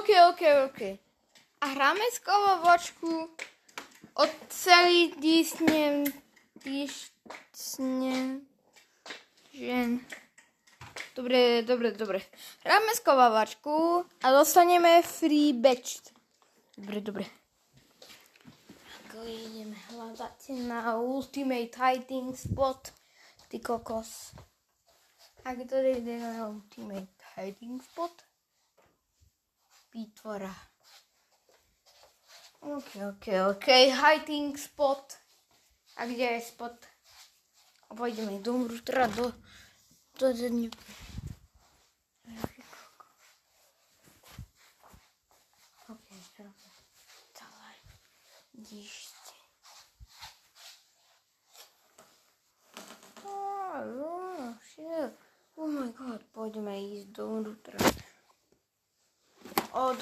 OK, OK, OK. A hráme skovovačku od celý dísne, dísne, žen. Dobre, dobre, dobre. Hráme skovávačku a dostaneme free badge. Dobre, dobre. Ako ideme hľadať na ultimate hiding spot. Ty kokos. A kto ide na ultimate hiding spot? Výtvora. OK, OK, OK. Hiding spot. A kde je spot? A pôjdeme do vnútra, do... do... do... do OK, celé díšte. Oh, oh. Oh my god, poďme ísť do vnútra. Od...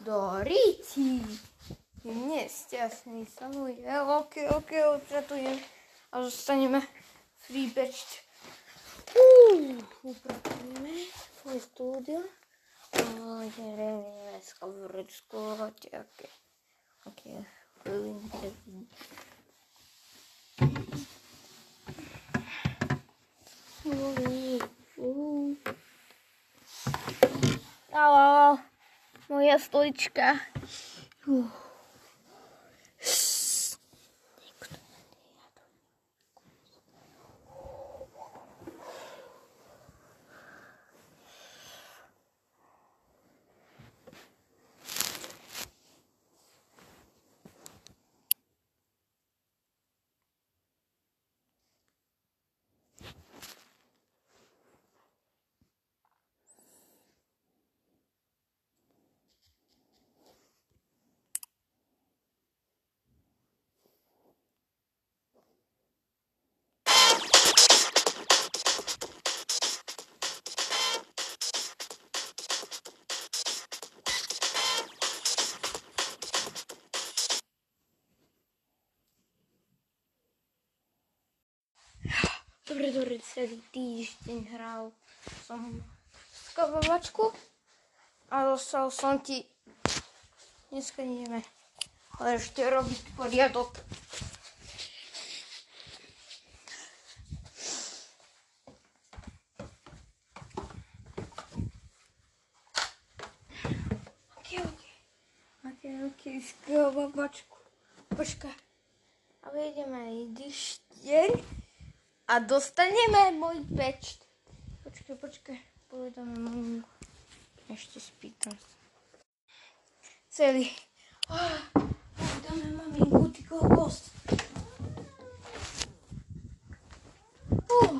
Do Ríti. Nesťastný sa mu je. Ok, ok, odpratujem. A zostaneme free batched. Uh, upratujeme svoje studio. A ideme skovreckovať. Ok. Ok, chvíľu. Au, au, au. Moja stolička. Uh. Dobre, celý týždeň hral som skavovačku a dostal som ti... Dneska ideme ale ešte robiť poriadok. Ok, ok. Ok, ok, skavovačku. Počkaj. Ale ideme ísť deň a dostaneme môj peč. Počkaj, počkaj, povedame maminku. Ešte spýtam sa. Celý. Oh, povedame maminku, ty kokos. Oh.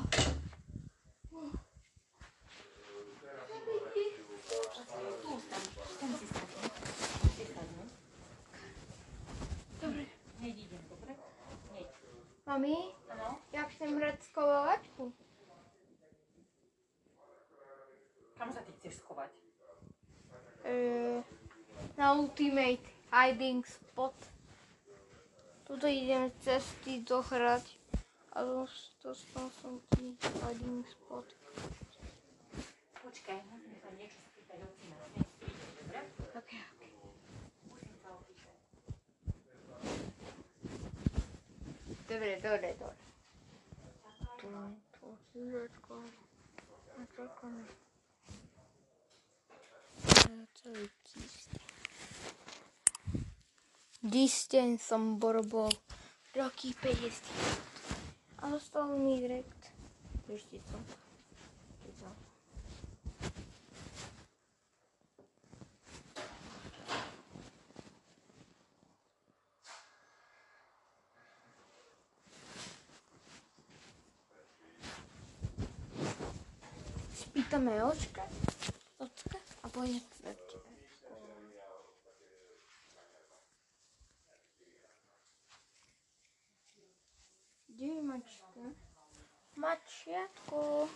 Mami? Ja chcem hrať skovovačku. Kam sa ty chceš schovať? Uh, na Ultimate Hiding Spot. Tuto idem cesty dohrať. A dos- dostal som ti hiding spot. Počkaj, musím sa niečo spýtať príde, dobre? Ok, ok. Musím sa opýtať. Dobre, dobre, dobre. Čakáme. Ja celý týždeň. Týždeň som borobol roky 50. A dostal mi direkt. Ešte co? Ešte co? Spýtame očka, očka a pôjdeme tebe. Kde je mačka? Mačiatko.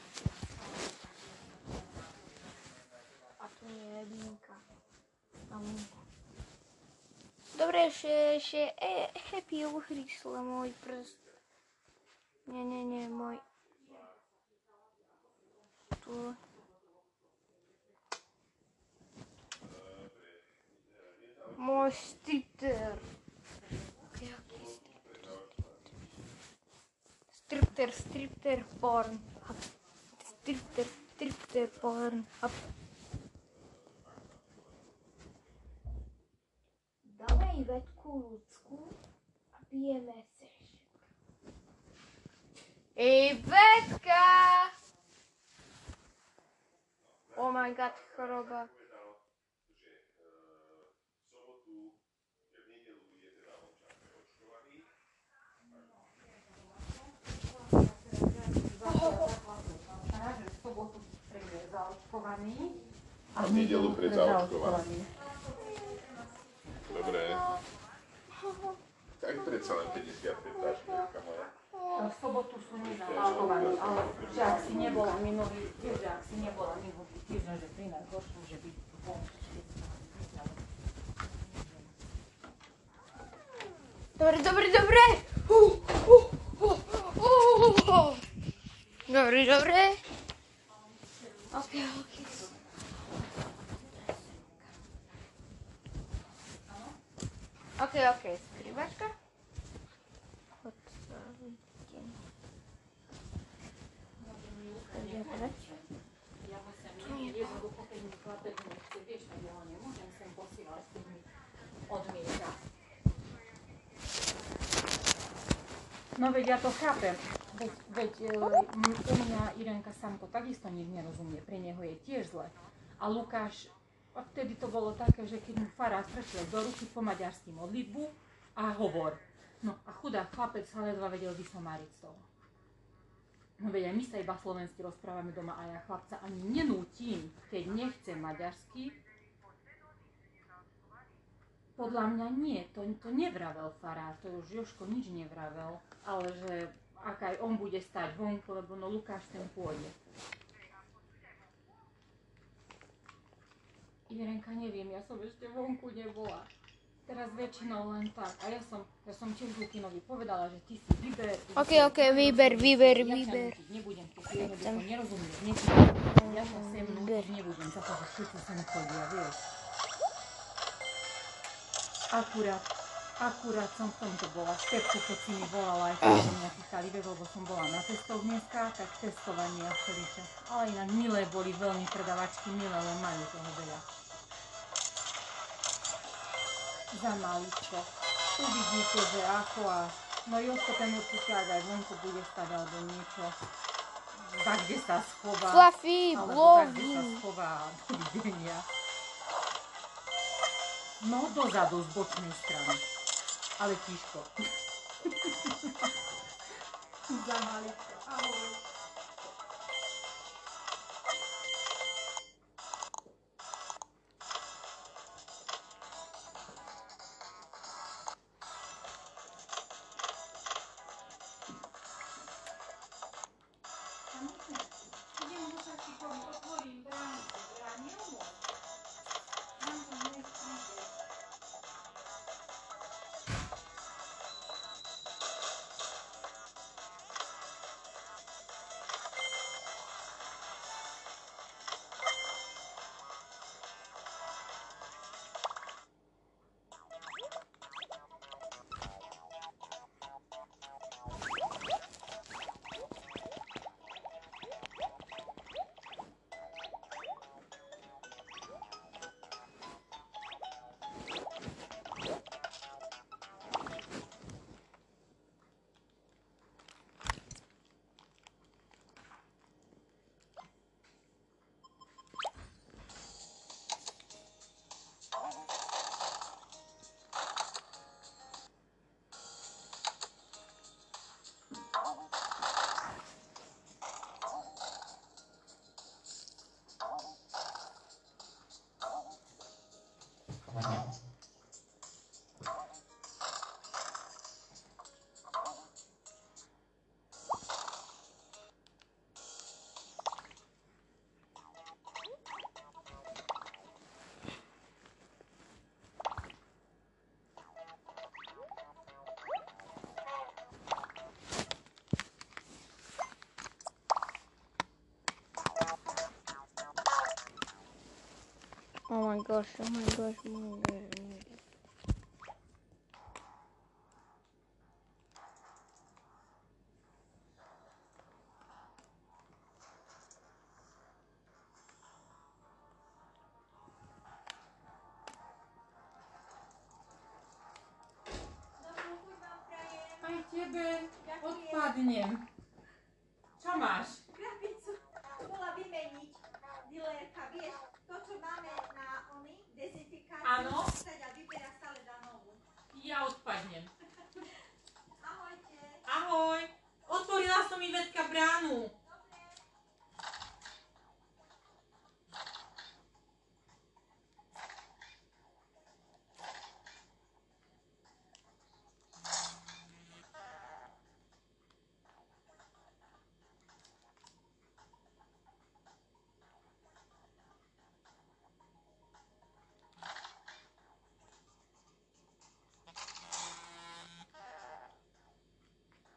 A tu je jedinka. Tam. Dobre, ešte, ešte, e, happy uhrysle môj prst. Nie, nie, nie, môj. нещо. Мой стриптер. Стриптер, стриптер, порн. Стриптер, стриптер, порн. Давай, Ветко Луцко, пиеме се. Ей, Ветка! Oh my god, choroba. A v nedelu pred zaočkovaný. Dobre. Tak predsa len 50 taška moja. V sobotu sú nezaočkovaní, ale že ak si nebola minulý, že ak si nebola minulý týždeň, že pri najhoršom, že by bol Dobre, dobre, dobre. Uh, uh, uh. Dobre, dobre. Ok, ok. Ok, ok, skrývačka. Ja musím, nie, ja ho nemôžem sem posílať, keď mi odmieta. No veď ja to chápem, veď, veď e, u mňa Irenka Samko takisto nič nerozumie, pre neho je tiež zle. A Lukáš, a vtedy to bolo také, že keď mu fará strčil do ruky po maďarsky modlitbu a hovor. No a chudá chlapec sa ledva vedel vysomáriť z toho. No veď aj my sa iba slovensky rozprávame doma a ja chlapca ani nenútim, keď nechce maďarsky. Podľa mňa nie, to, to nevravel farár, to už Joško nič nevravel, ale že ak aj on bude stať vonku, lebo no Lukáš ten pôjde. Irenka, neviem, ja som ešte vonku nebola. Teraz väčšinou len tak. A ja som, ja som tiež Lukinovi povedala, že ty si vyber. ty Ok, si- ok, vyber, vyber, ja vyber. nútiť Nebudem, ty jednoducho nerozumieš. Ja ťa sem nútiť nebudem, za to, že všetci sem chodia, vieš. Akurát, akurát som v tomto bola. Stepku, keď si mi volala, aj keď som pýtali, vieš, lebo som bola na testoch dneska, tak testovanie a všeličo. Ale inak milé boli veľmi predavačky, milé, len majú toho veľa. Za maličko. Uvidíte, že ako a... No Josko ten určite ak aj vonku bude stať alebo niečo. Tak, kde sa schová. Fluffy, Alebo tak, kde sa schová. Dovidenia. No, dozadu, z bočnej strany. Ale tiško. Za maličko. Ahoj. Oh my gosh, oh my gosh, oh my gosh.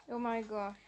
Oh my gosh.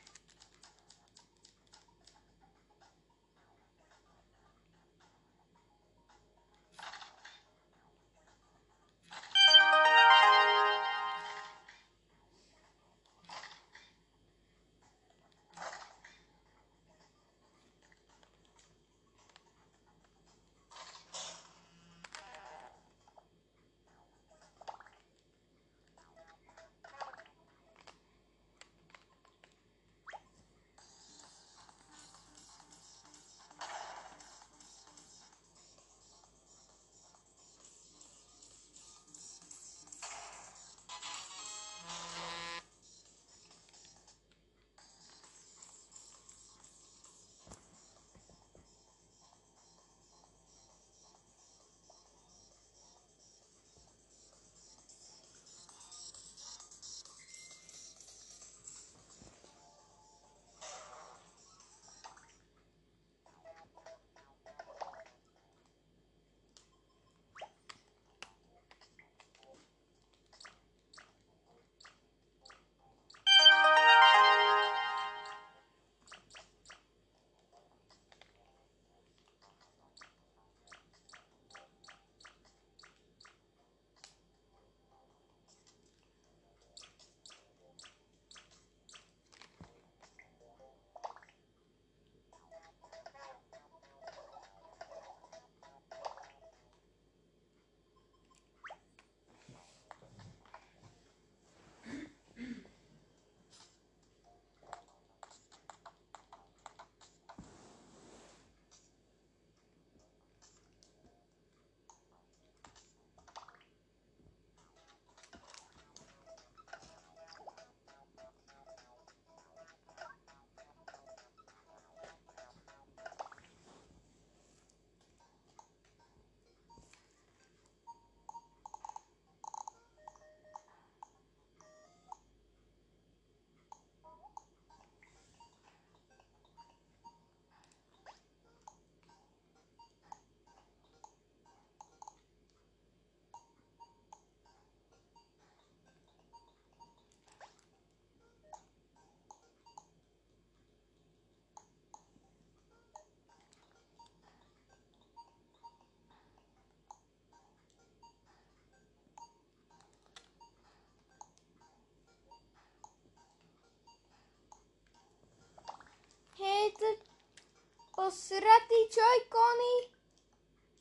Posratý čojkony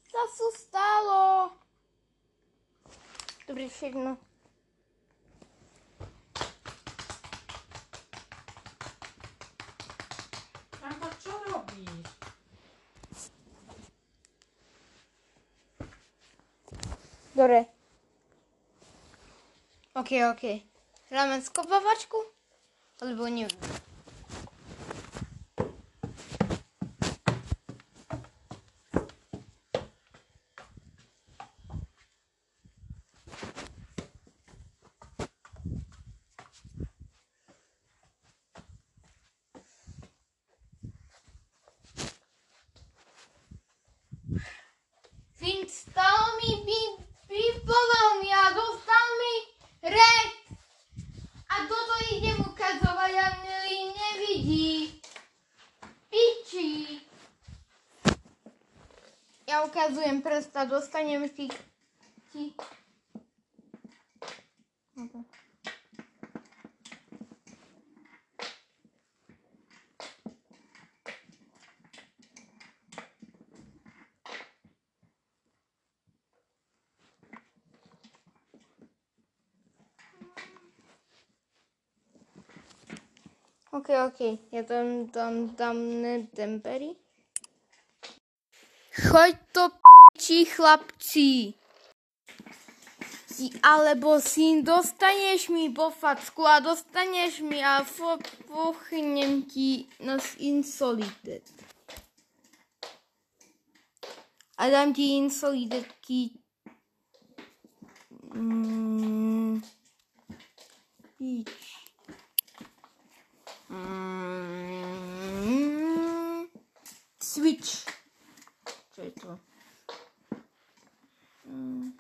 sa sú stalo. Dobre, všechno. Franka, čo robíš? Dobre. OK, OK. Hráme skopavačku? Alebo neviem. Fint stal mi bi- bipoval mi a dostal mi red. A toto idem ukazovať a Nelly nevidí. Piči. Ja ukazujem prsta, dostanem ti... ti. Okay. Okej, okej. Ja tam dam, dam tempery. Choď to p***ci chlapci. Alebo si dostaneš mi po facku a dostaneš mi a fo, pochnem ti na insolitet. A dám ti insolitetky. Mm, píč. Mm, switch. Čo je to? Mm.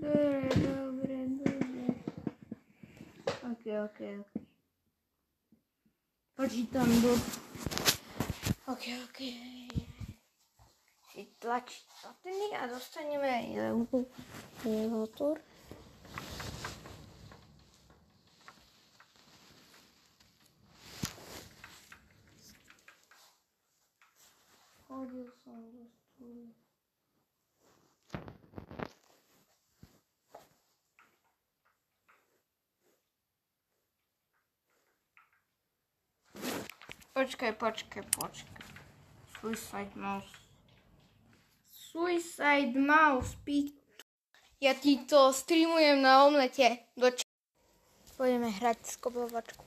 Dobre, dobre, dobre. Ok, ok, ok. Počítam. Ok, ok. Si tlačiť bateny a dostaneme elevator. Hodil som do stúlu. Počkaj, počkaj, počkaj. Suicide Mouse. Suicide Mouse, pí... Ja ti to streamujem na omlete. Do č... Budeme hrať skopovačku.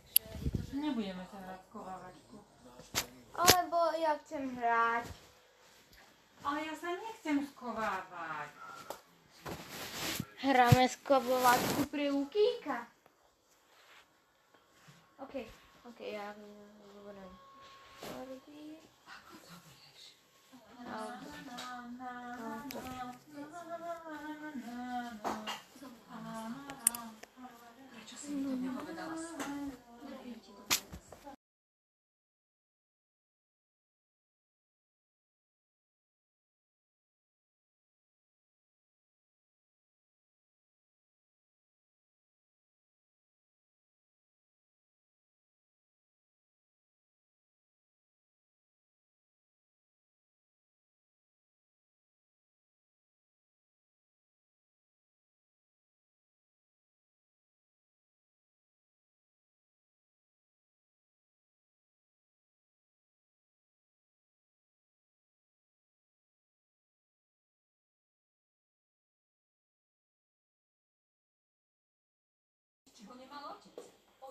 Nebudeme sa hrať kovávačku. Alebo ja chcem hrať. Ale ja sa nechcem skovávať. Hráme skopovačku pre Lukíka. OK, OK, ja zoberiem. Barbie. Prečo si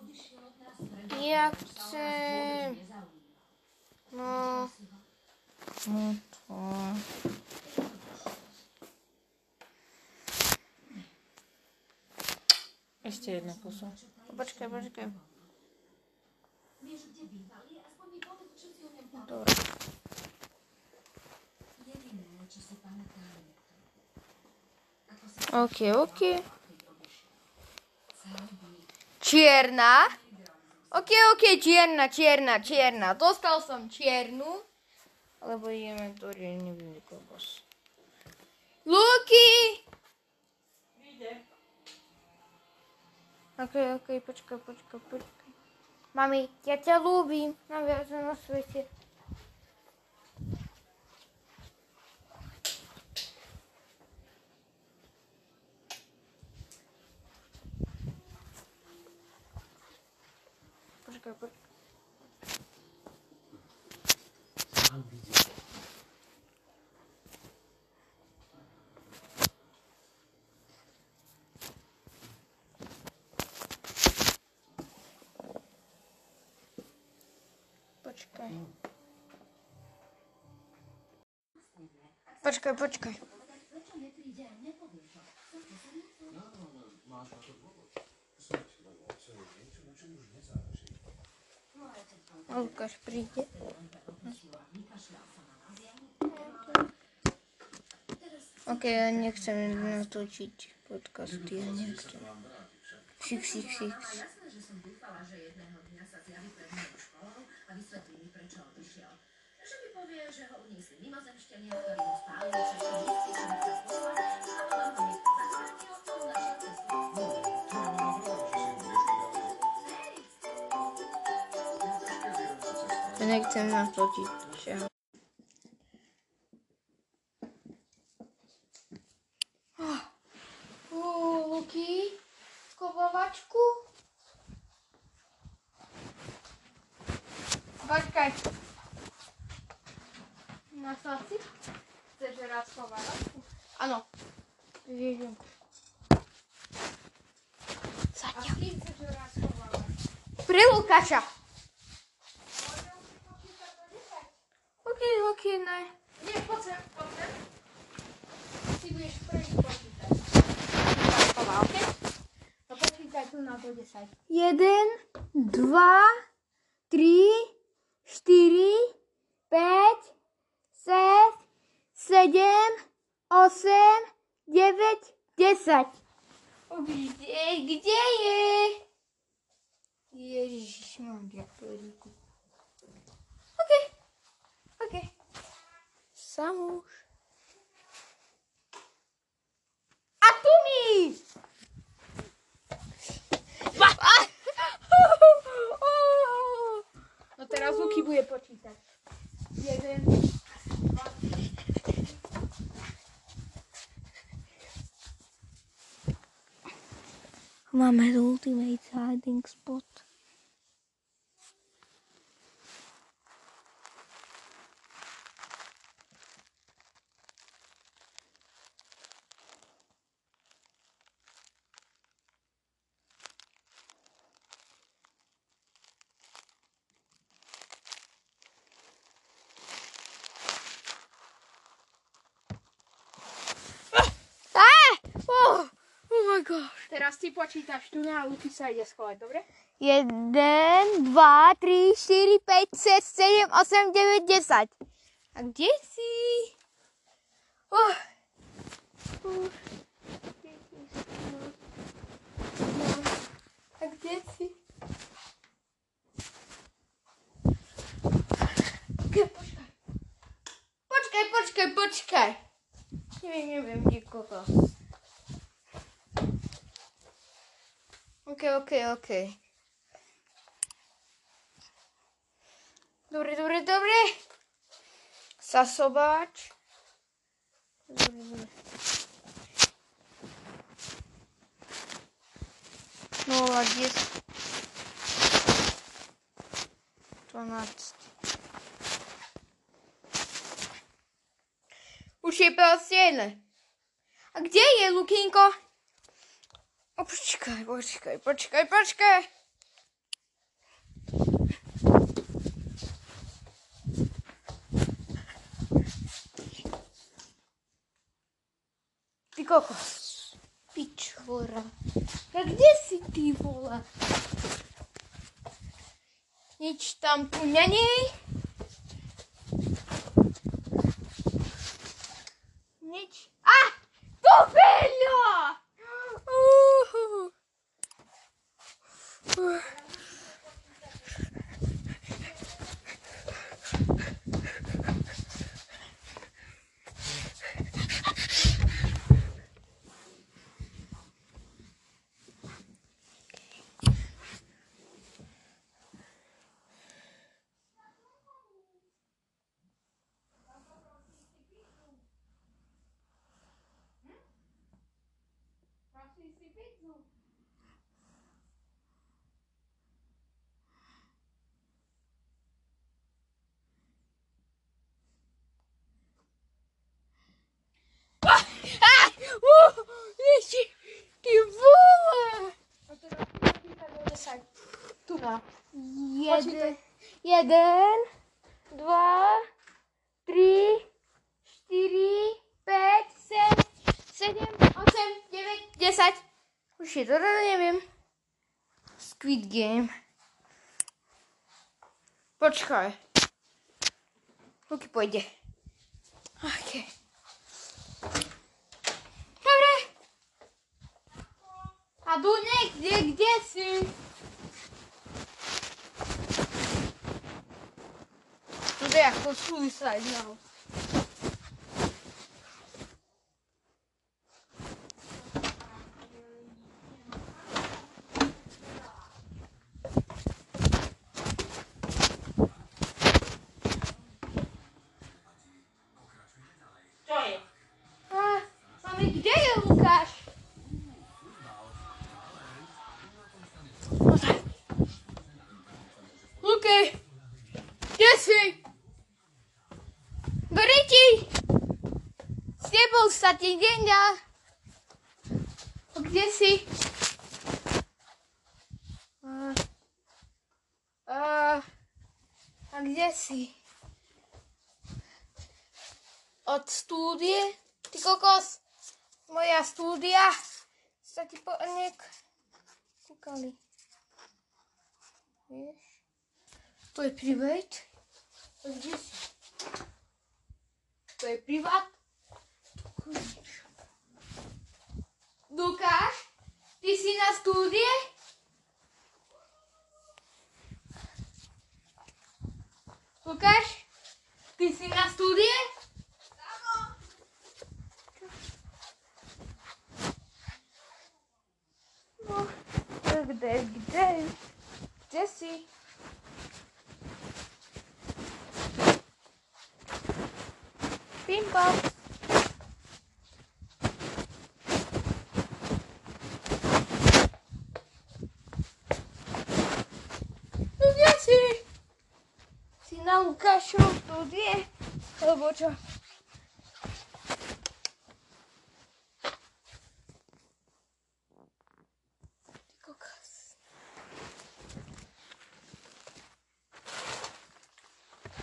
mi to nepovedala? Ja chcę... No... No to... Ešte jedno pusu. Poczekaj, poczekaj. Dobra. Okej, okej. Čierna. Okej, okej, čierna, čierna, čierna. Dostal som čiernu. Alebo ideme do neviem, koho. Luky! Okej, okej, počkaj, počkaj, počkaj. Mami, ja ťa ľúbim. Najviac na svete. как бы. Сам видел. Почекай. Почекай, почекай. Masz na to głowę. Słuchajcie, no, co różnica? A Lukáš príde. Ok, ja nechcem natočiť podcasty, ja nechcem. Six, six, six. Ja nechcem natočiť. Čau. Uuu, Luky, schovávačku. Počkaj. Na si? Chceš raz schovávačku? Áno. Ježiš. Zatiaľ. Ty chceš raz schovávačku. Pre Lukáša. Ok, ok, ne. Nie, poď sem, poď sem. Ty budeš prvý počítať. Schová, ok? No počítaj tu na Máme ultimate hiding spot. Počítaš tu na a Luky sa ide schovať, dobre? 1, 2, 3, 4, 5, 6, 7, 8, 9, 10. A kde si? Oh. Uh. A kde si? Ke- Počkaj. Počkaj, počkaj, počkaj. Neviem, neviem, kde koko. OK, OK, OK. Dobre, dobre, dobre. Sasovač. Dobre, dobre. Nula, desať. Dvanáct. Už je pelsiene. A kde je Lukinko? O, počkaj, počkaj, počkaj, počkaj. Ty kokos. Pič, vora. A kde si ty, vole? Nič tam tu není. Nič. A! To veľa! Uhu. Uh. Ah! Uh! Ježi, ty vole! A teraz počítaj do 10. Tu na. Jeden, jeden, dva, tri, štyri, päť, šesť, sedem, osem, deväť, desať. Už je to teda neviem. Squid Game. Počkaj. Luky pôjde. OK. Dobre. A Dunek, kde, kde si? Tu je ako suicide now. Čo je? A, mami, kde je Lukáš? No tak. Luky, kde si? Goriti! S ti deň. A Kde si? A, a, a kde si? od štúdie. Ty kokos, moja štúdia sa ti po niek kúkali. Vieš? To je privát. A Kde si? To je privát. Lukáš, ty si na štúdie? Lukáš, ty si na štúdie? No, kde, kde? Kde si? Pimpal. No kde si? Si na Lukášov studie? Alebo čo?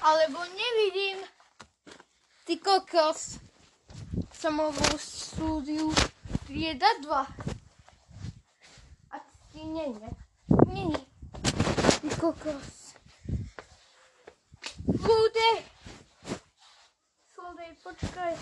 Alebo nevidím. Ty kokos. Som vo štúdiu trieda 2. A ty nie, nie. Nie, nie. Ty kokos. Bude. Slodej, počkaj,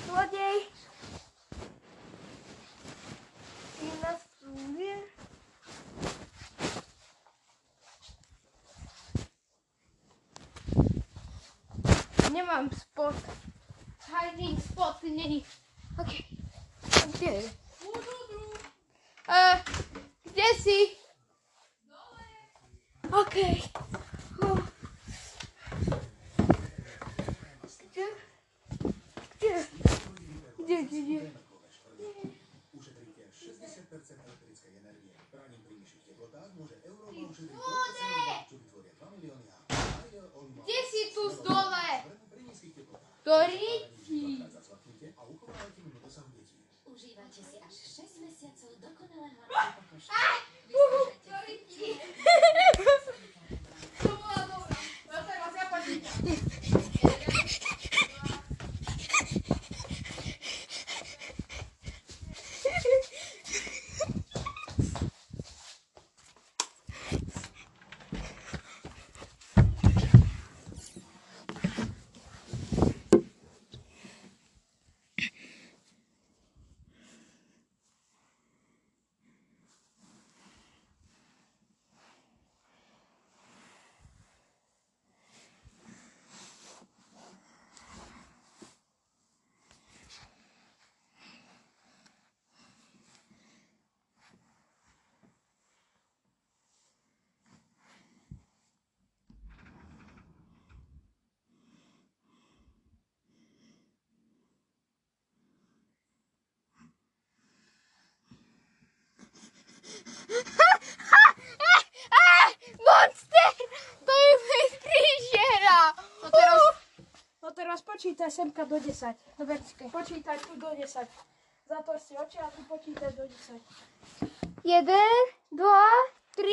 počítaj semka do 10. Dobre. Počítaj tu do 10. Zatvor si oči a tu počítaj do 10. 1, 2, 3,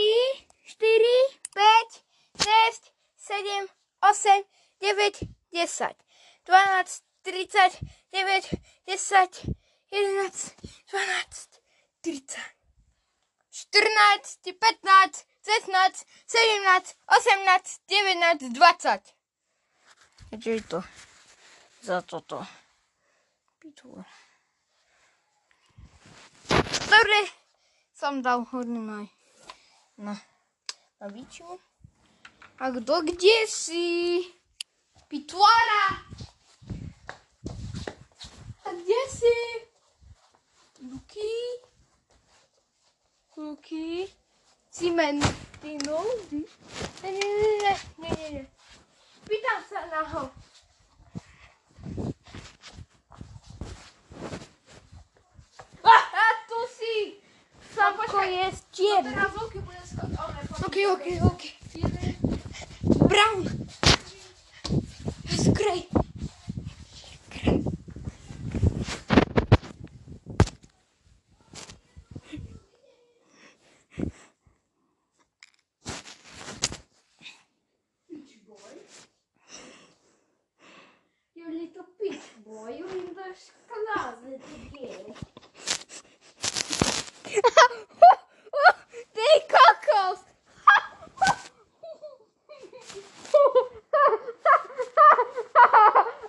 4, 5, 6, 7, 8, 9, 10, 12, 39, 10, 11, 12, 30, 14, 15, 16, 17, 18, 19, 20. Čo je to? Za toto. Piču. Dobre, som dal hodný na, na, na biču. A kto kde si? Pitvára! A kde si? Luky? Luky? Cimentino? Ne, ne, ne, ne, ne, ne, ne. Pýtam sa na ho. A, a tu si! Samko je čierny. Teraz Luky bude schodzić. Ok, ok, ok. Brown. It's great. You little peach boy, you in the closet again. Ty kokos!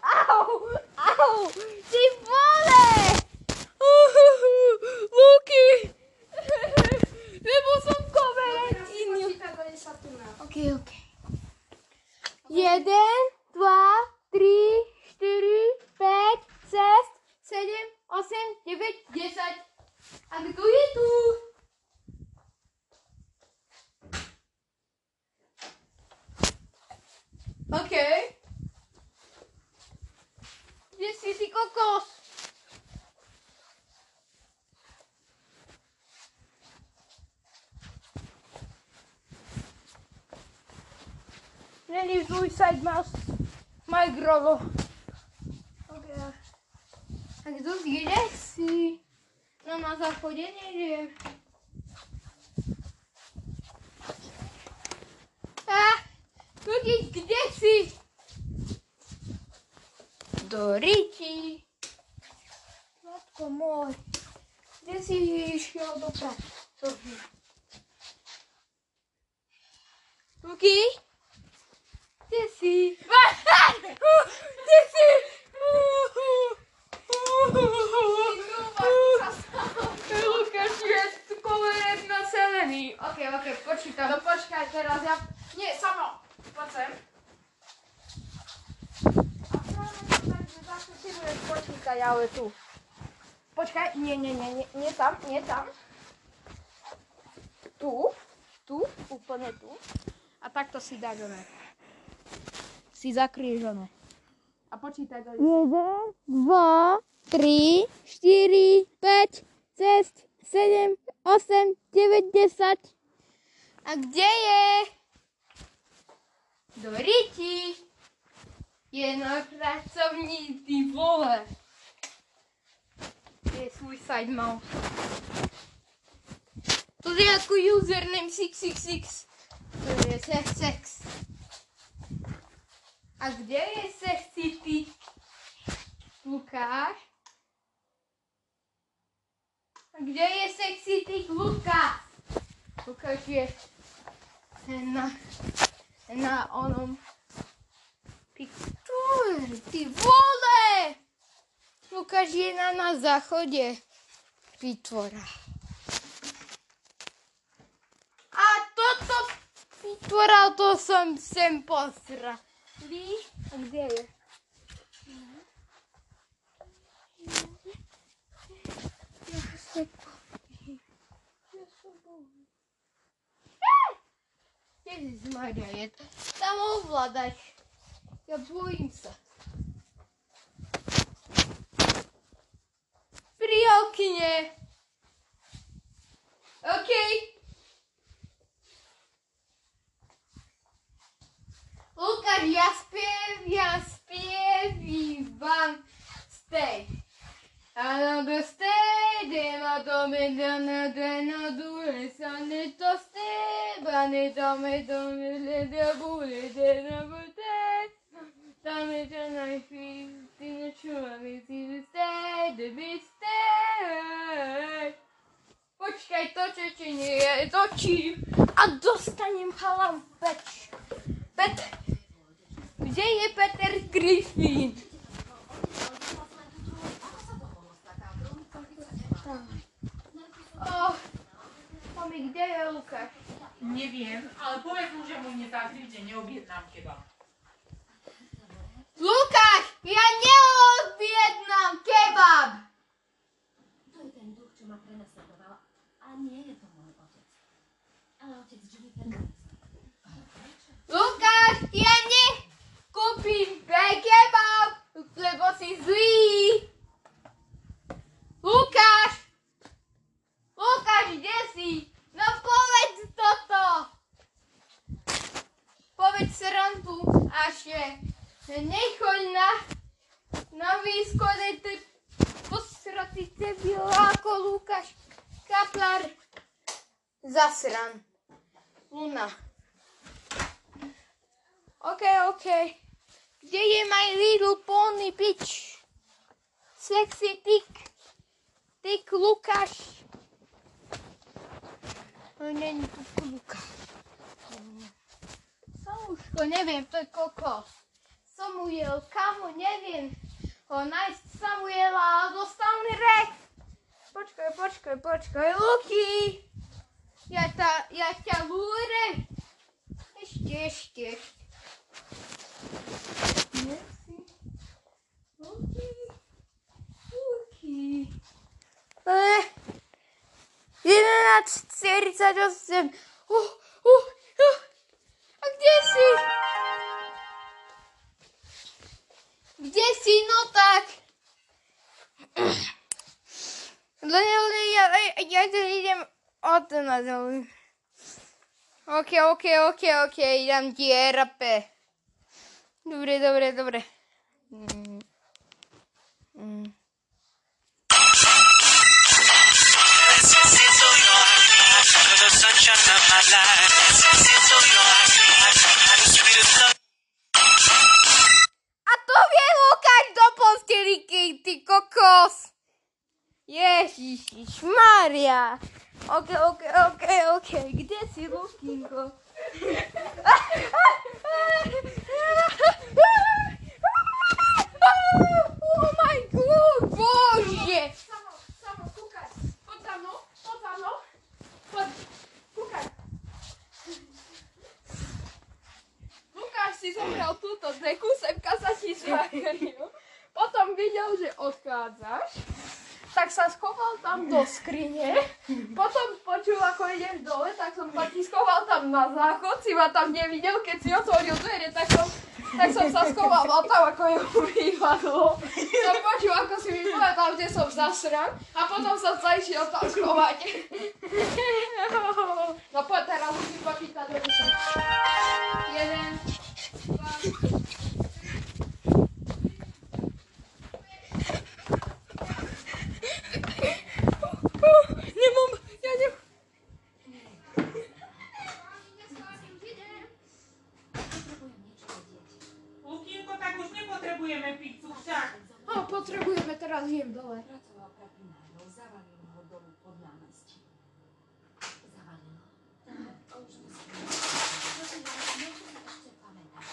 Au! Au! Ty vole! Luky! Lebo som koverec iný. Teraz sa tu na. Ok, ok. Jeden, dva, tri, štyri, päť, šesť, sedem, osem, deväť, desať. A kto je tu? OK. Kde si si kokos? Není Suicide Mouse. Mike Rolo. OK. A kto kde si? No na záchode nejde. A, Luky, kde si? Do Riti. Matko môj. Kde si išiel do práce? Luky? Kde si? Kde si? Lukáš je koverec na zelený. Ok, ok, počítam. No počkaj, teraz ja... Nie, samo. Poď sem. A ale tu. Počkaj, nie, nie, nie, nie, nie tam, nie tam. Tu, tu, úplne tu. A takto si one. Si zakryješ one. A počítaj do 1, 2, 3, 4, 5, 6, 7, 8, 9, 10. A kde je? Do Riti. Je na pracovní ty vole. Je Suicide Mouse. To je jako username 666. To je sex sex. A kde je sexy ty? Lukáš? A kde je sexy ty Lukáš? Lukáš je na, na onom Piktur, ty vole! Lukáš je na, na záchode Pitvora. A toto Pitvora, to som sem posra. Víš? A kde je? Se Ja Ježišmarja, je to tam ovládať. Ja bojím sa. Pri okne. OK. Lukáš, ja spiev, ja spievívam stej. Ano, do stej, dema do me, dana, dana, dure, sane, to stej, bane, do me, do me, le, de, bule, de, na, bute. Dame, dana, fi, ti, na, čuva, mi, ti, stej, de, bi, stej. Počkaj, točí, či nie, točím. A dostanem halam peč. Pet... Kde je Peter Griffin? Oh, mami, kde je Lukáš? Neviem, ale povedz mu, že mu nezakryť, že neobjednám kebab. Lukáš, ja neobjednám kebab! To je ten duch, čo ma prenasledoval. A nie je to môj otec. Ale otec Jennifer ma Lukáš, ja nekúpim kebab, lebo si zlý. Lukáš! Si? No povedz toto! Povedz srandu a že nechoď na, na výskode, ty posratý debil ako Lukáš Kaplar. Zasran. Luna. OK, OK. Kde je my little pony bitch? Sexy tick. Tick Lukáš. Není tu Lukáš. Samuško, neviem, to je kokos. Samuel, kamo, neviem. Ho nájsť Samuela a dostal mi rek. Počkaj, počkaj, počkaj, Luky. Ja, ta, ja ťa lúrem. Ešte, ešte. Luky. Luky. Eh. 11.48. Uh, uh, uh. A kde si? Kde si? No tak. No ja, ja, ja idem od na dolu. OK, OK, OK, OK, idem dierape. Dobre, dobre, dobre. Mm. Posteliky, ty kokos. Ježiš, Maria. Ok, ok, ok, ok. Kde si, Lukinko? Oh my god, bože. Samo, samo, kúkaj. Poď za mnou, poď za mnou. Poď, kúkaj. Lukáš si zomrel túto deku, semka sa ti zakryl. Potom videl, že odchádzaš, tak sa schoval tam do skrine. Potom počul, ako ideš dole, tak som sa ti schoval tam na záchod, si ma tam nevidel, keď si otvoril dvere, tak som, tak som sa schoval tam, ako je vypadlo. Som počul, ako si mi povedal, kde som zasran a potom som sa išiel tam schovať. No poď teraz musím počítať do 10. Jeden, dva, Nemám, ja nem... Potrebujem niečo vedieť. Lukinko, tak už nepotrebujeme pizzu však. A potrebujeme teraz jem dole. Pracoval kapinárov, zavalilo ho dolu pod námestí. Zavalilo. A už musím. Prosím vás, môžete sa ešte pamätať.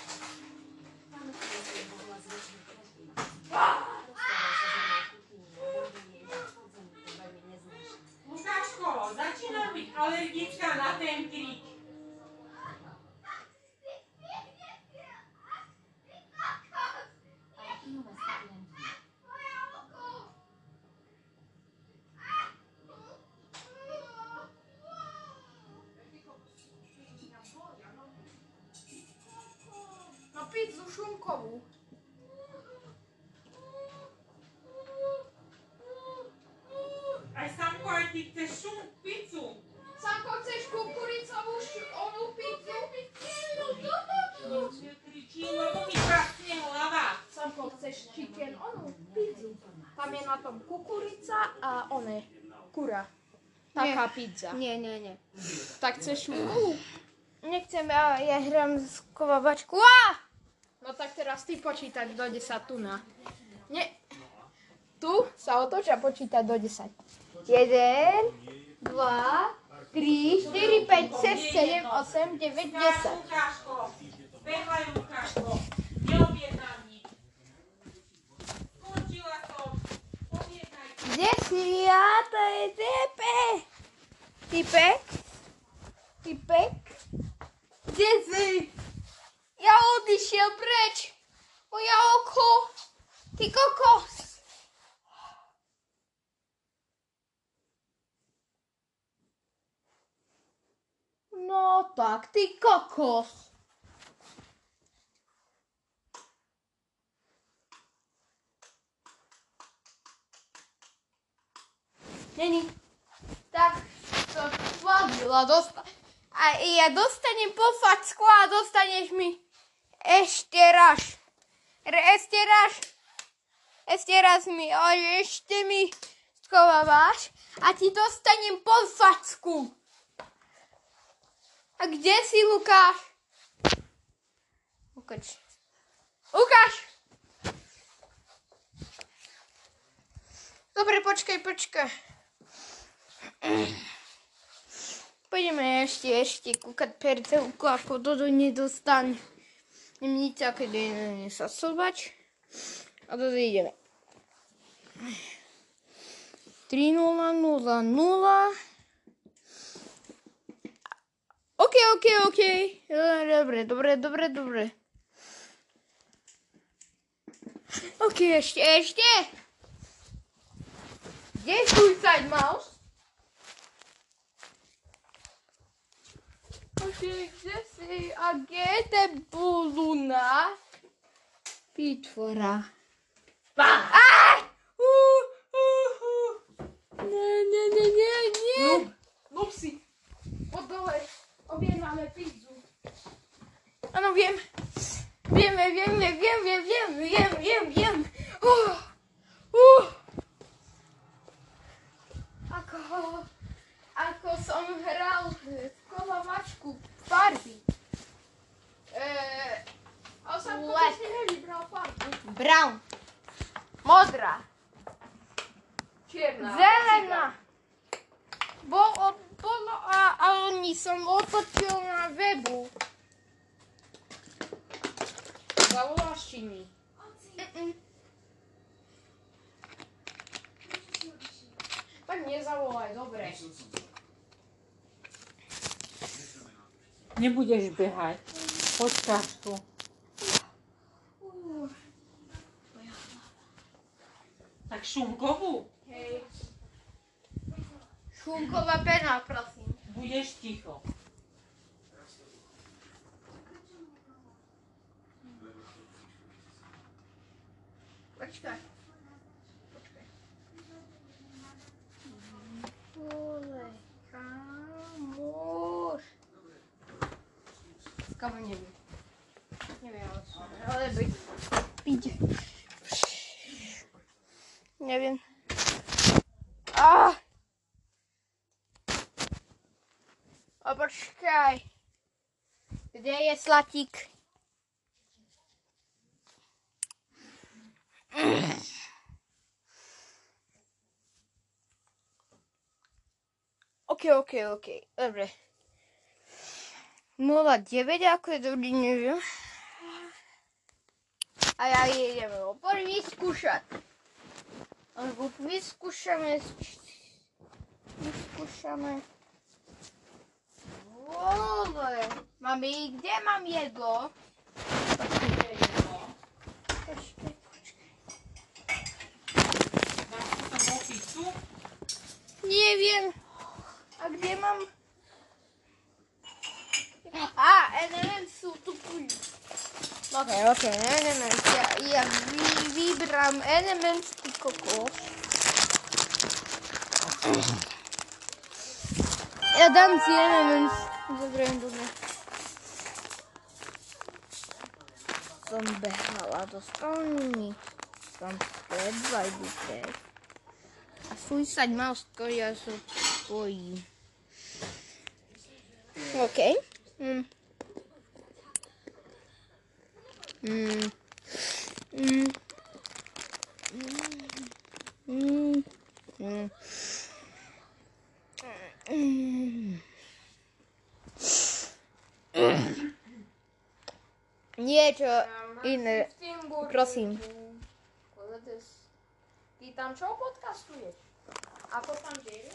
Pamätám si jeho hlas väčšiny každý deň. Rozprával sa za mnou kuchyni, boli jej pochodzení, to veľmi neznášam. Lukáško, začínam byť alergická na ten krik. Ale kino ma staví len dní. No pizzu šunkovú. Aj Samko, aj ty chceš šum, pizzu. Sanko, chceš kukuricovú š- onú pizzu? Nekričí, lebo mi prasne hlava. Sanko, chceš chicken onú pizzu? Tam je na tom kukurica a one, kura. Taká pizza. Nie, nie, nie. Tak chceš šunkovú? Nechcem, ja, ja hrám skovávačku. Á! No tak teraz ty počítať do 10 tu na. Nie. Tu sa otoč a počítať do 10. Jeden, 2, 3, 4, 5, 6, 7, 8, 9, 10. Łukaško, behaj Łukaško, neobjednám nič. Skončila som, objednaj. Kde si ja? To je tepe. Typek? Typek? Kde si? Ja odišiel preč. Moja oko. Ty kokos. No tak, ty kokos. Není. Tak to sladila dosta. A ja dostanem po facku a dostaneš mi ešte raz. Re- Ešte raz. Ešte raz mi, a ešte mi schovávaš a ti dostanem po facku. A kde si Lukáš? Lukáš. Lukáš! Dobre, počkaj, počkaj. Poďme ešte, ešte kúkať percelku, ako toto nedostane. Nič také nesasovať. A toto ideme. 3 0 0 0 OK, OK, OK. Dobre, dobre, dobre, dobre. OK, ešte, ešte. Kde je Suicide Mouse? OK, kde si? A kde je ten Buluna? Vytvora. Aj! Uh, uh, uh. Nie, nie, nie, nie, nie. Lupsi, Po dole. Objednáme pizzu. Áno, viem. Vieme, vieme, viem, viem, viem, viem, viem, viem. Uh, uh. Ako, ako som hral v kolavačku farby. Eh, A sa to Black. si nevybral farbu. Brown. Modrá. Čierna. Zelená. Bol, od, bolo a, a oni som otočil na webu. nie? Mm-mm. Tak nezavolaj, dobre. Nebudeš behať. Počkáš tu. Tak šunkovú? Hej. Šunková pena, prosím. Budeš ticho. Počkaj. Počkaj. Vole, Kamo neviem. Neviem, ale čo. Ale byť. Byť. Neviem. Ah! A počkaj. Kde je slatík? OK, OK, OK. Dobre. 09, ako je dobrý, neviem. A ja ideme opor vyskúšať. Alebo vyskúšame... Vyskúšame... Vole, mami, kde mám jedlo? Neviem. A kde mám? A, NMM sú tu puli. Ok, ok, NMM. Ja, ja vy, vybrám NMM kokos. Ja dám si NMM. Dobre, dobre. Som behala do strany. Som step by step. A Suicide Mouse to ja sa bojím. OK. Mm. Mm. Mm. Mm. Mm. Niečo iné. V tým burgeru. Prosím. Koľko Ty tam čo podcastuješ? Ako tam žiješ?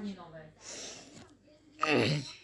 Daniel.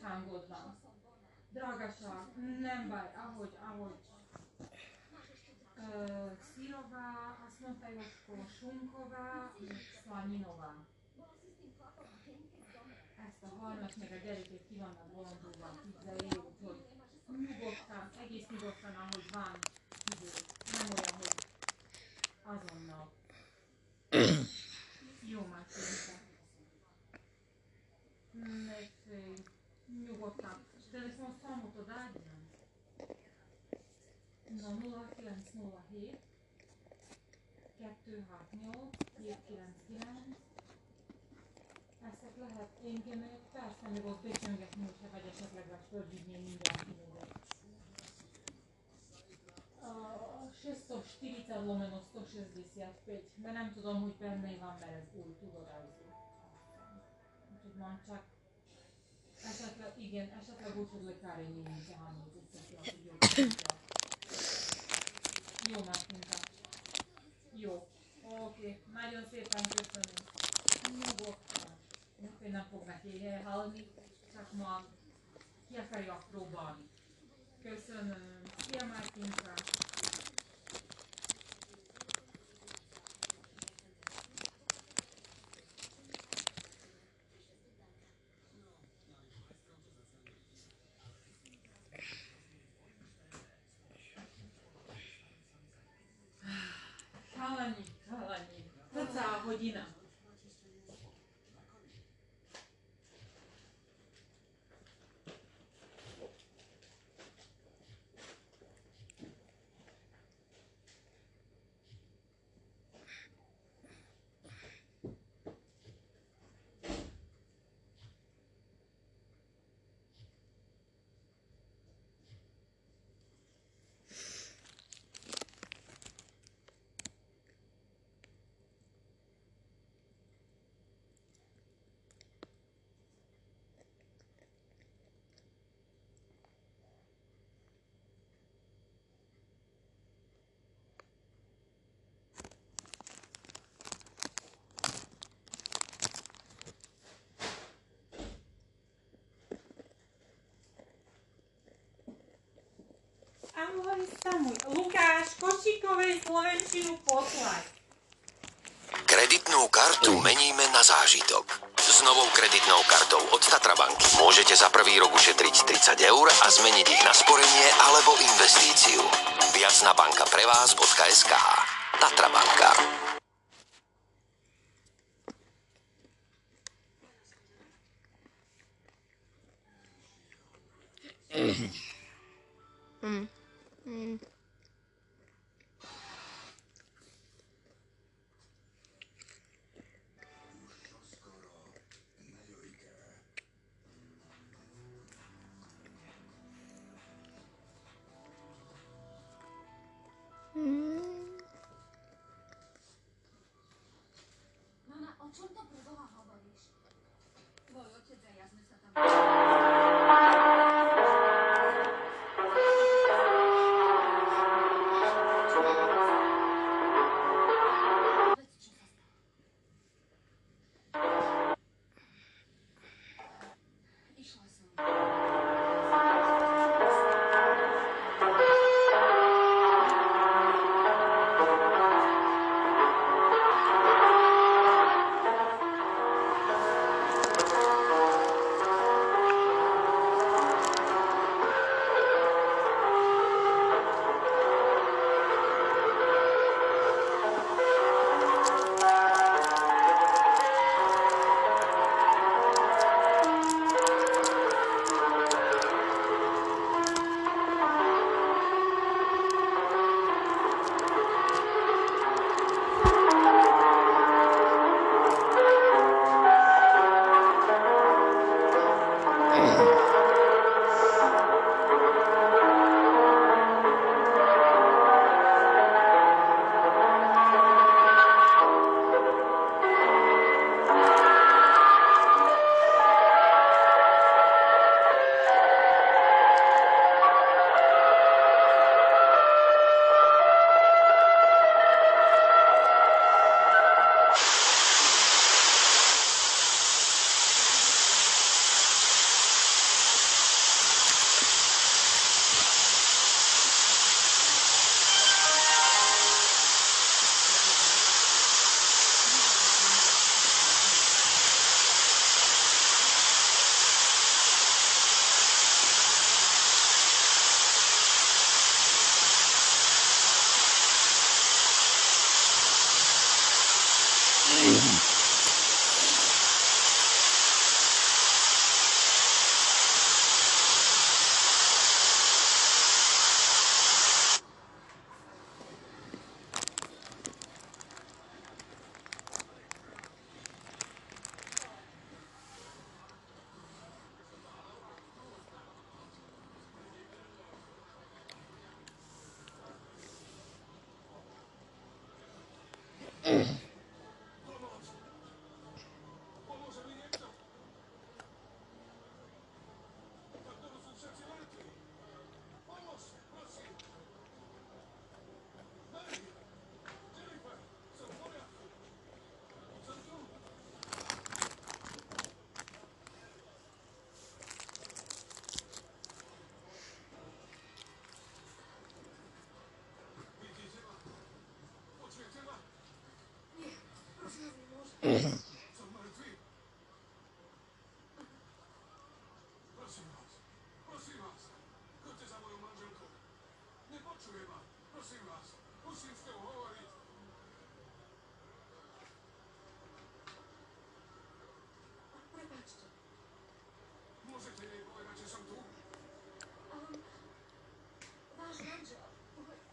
ismerős hangod van. Drágaság, nem baj, ahogy, ahogy Ö, Sírová, azt mondta Josko, Sunková, Szlaninová. Ezt a harmat, meg a gyerekek ki vannak bolondulva pizzai, úgyhogy nyugodtan, egész nyugodtan, ahogy van idő. Nem olyan, hogy azonnal. 268 799 Ezt lehet engem, persze még ott becsöngetni, hogyha vagy esetleg fölhívni mindenkinek. A 640 lomeno 165, de nem tudom, hogy benne van, mert ez új tudorászó. Úgyhogy már csak esetleg, igen, esetleg úgy, hogy lekárélni, mint a hányat összeszél, hogy jó, Mártinka. Oké, nagyon szépen köszönöm. Nyugodtan. Úgyhogy nem fognak éhe halni, csak ma ki akarja próbálni. Köszönöm. Szia Mártinka. година. Ahoj, Samuj. Lukáš, Košíkovej Slovenčinu poslať. Kreditnú kartu meníme na zážitok. S novou kreditnou kartou od Tatra banky môžete za prvý rok ušetriť 30 eur a zmeniť ich na sporenie alebo investíciu. Viac na banka pre vás.sk Tatra 어, 출도 불가.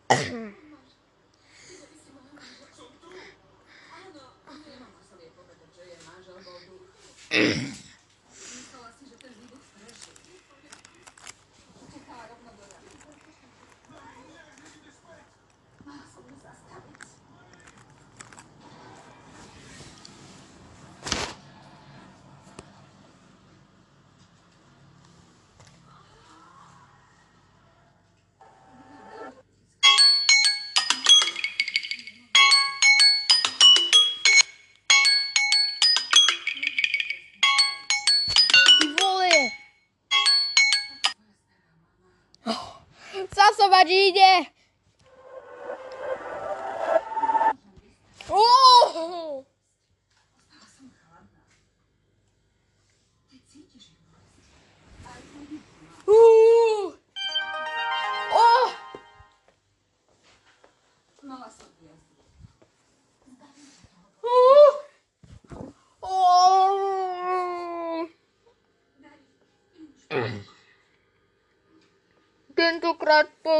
Mm-hmm. Zasovať ide!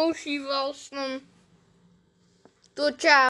Používal som to ča.